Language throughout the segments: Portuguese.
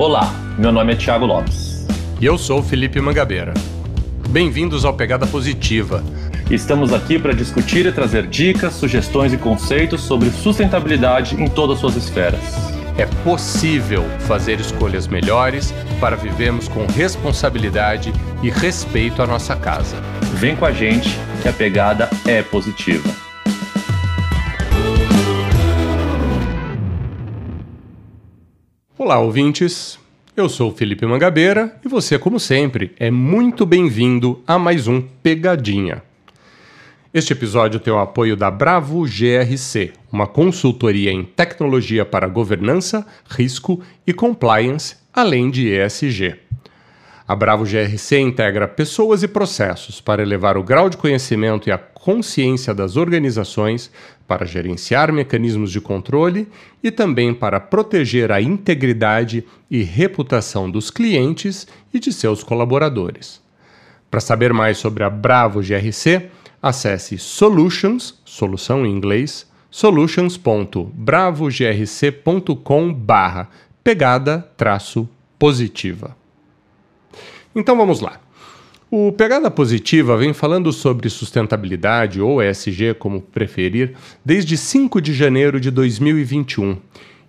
Olá, meu nome é Thiago Lopes. E eu sou Felipe Mangabeira. Bem-vindos ao Pegada Positiva. Estamos aqui para discutir e trazer dicas, sugestões e conceitos sobre sustentabilidade em todas as suas esferas. É possível fazer escolhas melhores para vivermos com responsabilidade e respeito à nossa casa. Vem com a gente que a pegada é positiva. Olá, ouvintes. Eu sou Felipe Mangabeira e você, como sempre, é muito bem-vindo a mais um Pegadinha. Este episódio tem o apoio da Bravo GRC, uma consultoria em tecnologia para governança, risco e compliance, além de ESG. A Bravo GRC integra pessoas e processos para elevar o grau de conhecimento e a consciência das organizações, para gerenciar mecanismos de controle e também para proteger a integridade e reputação dos clientes e de seus colaboradores. Para saber mais sobre a Bravo GRC, acesse solutions, solução em inglês, solutions.bravogrc.com barra pegada traço positiva. Então vamos lá. O Pegada Positiva vem falando sobre sustentabilidade, ou ESG, como preferir, desde 5 de janeiro de 2021.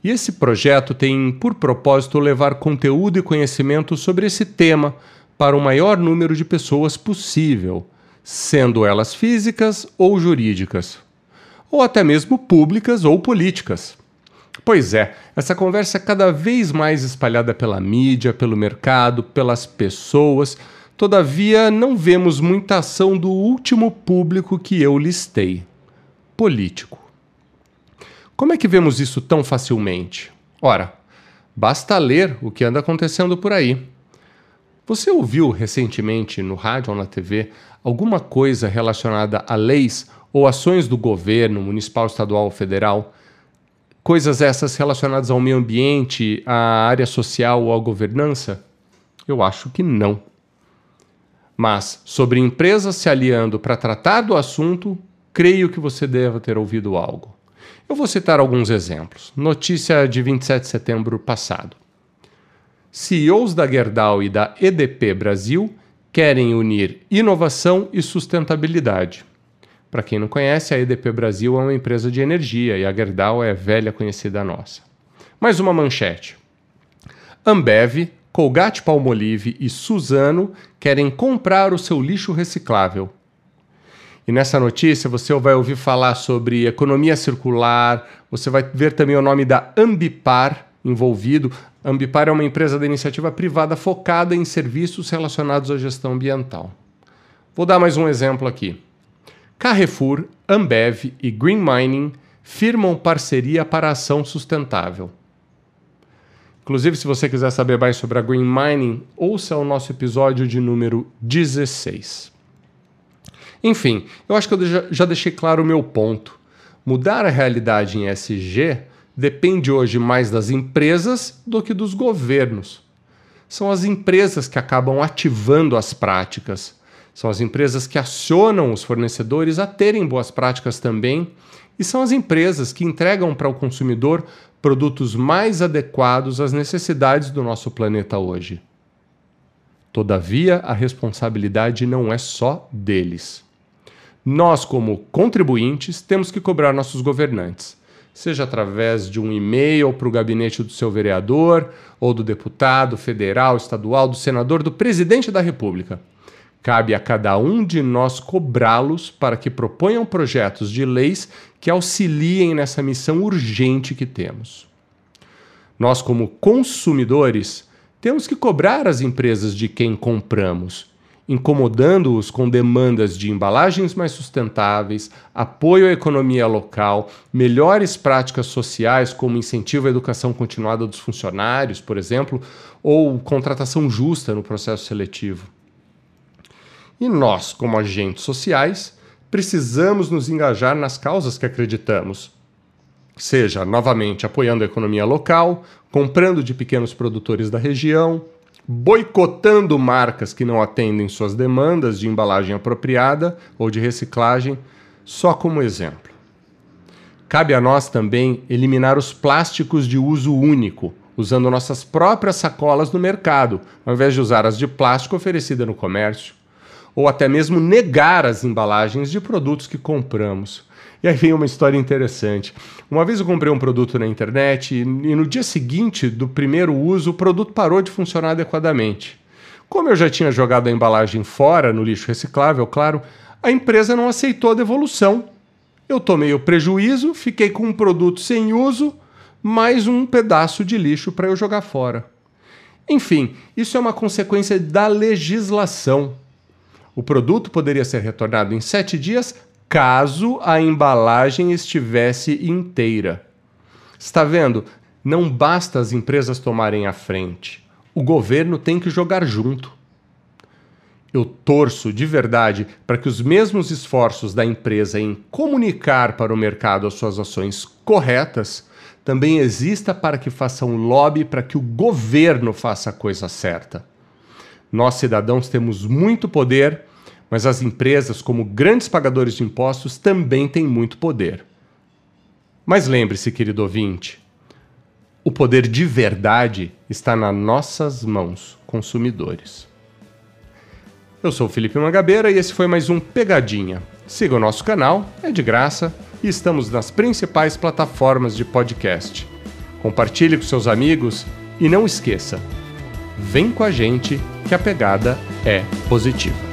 E esse projeto tem por propósito levar conteúdo e conhecimento sobre esse tema para o maior número de pessoas possível, sendo elas físicas ou jurídicas, ou até mesmo públicas ou políticas. Pois é, essa conversa é cada vez mais espalhada pela mídia, pelo mercado, pelas pessoas. Todavia, não vemos muita ação do último público que eu listei: político. Como é que vemos isso tão facilmente? Ora, basta ler o que anda acontecendo por aí. Você ouviu recentemente no rádio ou na TV alguma coisa relacionada a leis ou ações do governo municipal, estadual ou federal? Coisas essas relacionadas ao meio ambiente, à área social ou à governança? Eu acho que não. Mas sobre empresas se aliando para tratar do assunto, creio que você deva ter ouvido algo. Eu vou citar alguns exemplos. Notícia de 27 de setembro passado. CEOs da Gerdau e da EDP Brasil querem unir inovação e sustentabilidade. Para quem não conhece, a EDP Brasil é uma empresa de energia e a Gerdau é velha conhecida nossa. Mais uma manchete. Ambev, Colgate Palmolive e Suzano querem comprar o seu lixo reciclável. E nessa notícia você vai ouvir falar sobre economia circular, você vai ver também o nome da Ambipar envolvido. Ambipar é uma empresa da iniciativa privada focada em serviços relacionados à gestão ambiental. Vou dar mais um exemplo aqui. Carrefour, Ambev e Green Mining firmam parceria para ação sustentável. Inclusive, se você quiser saber mais sobre a Green Mining, ouça o nosso episódio de número 16. Enfim, eu acho que eu já deixei claro o meu ponto. Mudar a realidade em SG depende hoje mais das empresas do que dos governos. São as empresas que acabam ativando as práticas, são as empresas que acionam os fornecedores a terem boas práticas também, e são as empresas que entregam para o consumidor produtos mais adequados às necessidades do nosso planeta hoje. Todavia, a responsabilidade não é só deles. Nós, como contribuintes, temos que cobrar nossos governantes seja através de um e-mail para o gabinete do seu vereador, ou do deputado federal, estadual, do senador, do presidente da República. Cabe a cada um de nós cobrá-los para que proponham projetos de leis que auxiliem nessa missão urgente que temos. Nós, como consumidores, temos que cobrar as empresas de quem compramos incomodando-os com demandas de embalagens mais sustentáveis, apoio à economia local, melhores práticas sociais, como incentivo à educação continuada dos funcionários, por exemplo, ou contratação justa no processo seletivo. E nós, como agentes sociais, precisamos nos engajar nas causas que acreditamos. Seja, novamente, apoiando a economia local, comprando de pequenos produtores da região, boicotando marcas que não atendem suas demandas de embalagem apropriada ou de reciclagem, só como exemplo. Cabe a nós também eliminar os plásticos de uso único, usando nossas próprias sacolas no mercado, ao invés de usar as de plástico oferecida no comércio, ou até mesmo negar as embalagens de produtos que compramos. E aí vem uma história interessante. Uma vez eu comprei um produto na internet e, no dia seguinte do primeiro uso o produto parou de funcionar adequadamente. Como eu já tinha jogado a embalagem fora no lixo reciclável, claro, a empresa não aceitou a devolução. Eu tomei o prejuízo, fiquei com um produto sem uso, mais um pedaço de lixo para eu jogar fora. Enfim, isso é uma consequência da legislação. O produto poderia ser retornado em sete dias caso a embalagem estivesse inteira. Está vendo? Não basta as empresas tomarem a frente. O governo tem que jogar junto. Eu torço de verdade para que os mesmos esforços da empresa em comunicar para o mercado as suas ações corretas também exista para que faça um lobby para que o governo faça a coisa certa. Nós, cidadãos, temos muito poder mas as empresas, como grandes pagadores de impostos, também têm muito poder. Mas lembre-se, querido ouvinte, o poder de verdade está nas nossas mãos, consumidores. Eu sou o Felipe Mangabeira e esse foi mais um Pegadinha. Siga o nosso canal, é de graça e estamos nas principais plataformas de podcast. Compartilhe com seus amigos e não esqueça, vem com a gente que a pegada é positiva.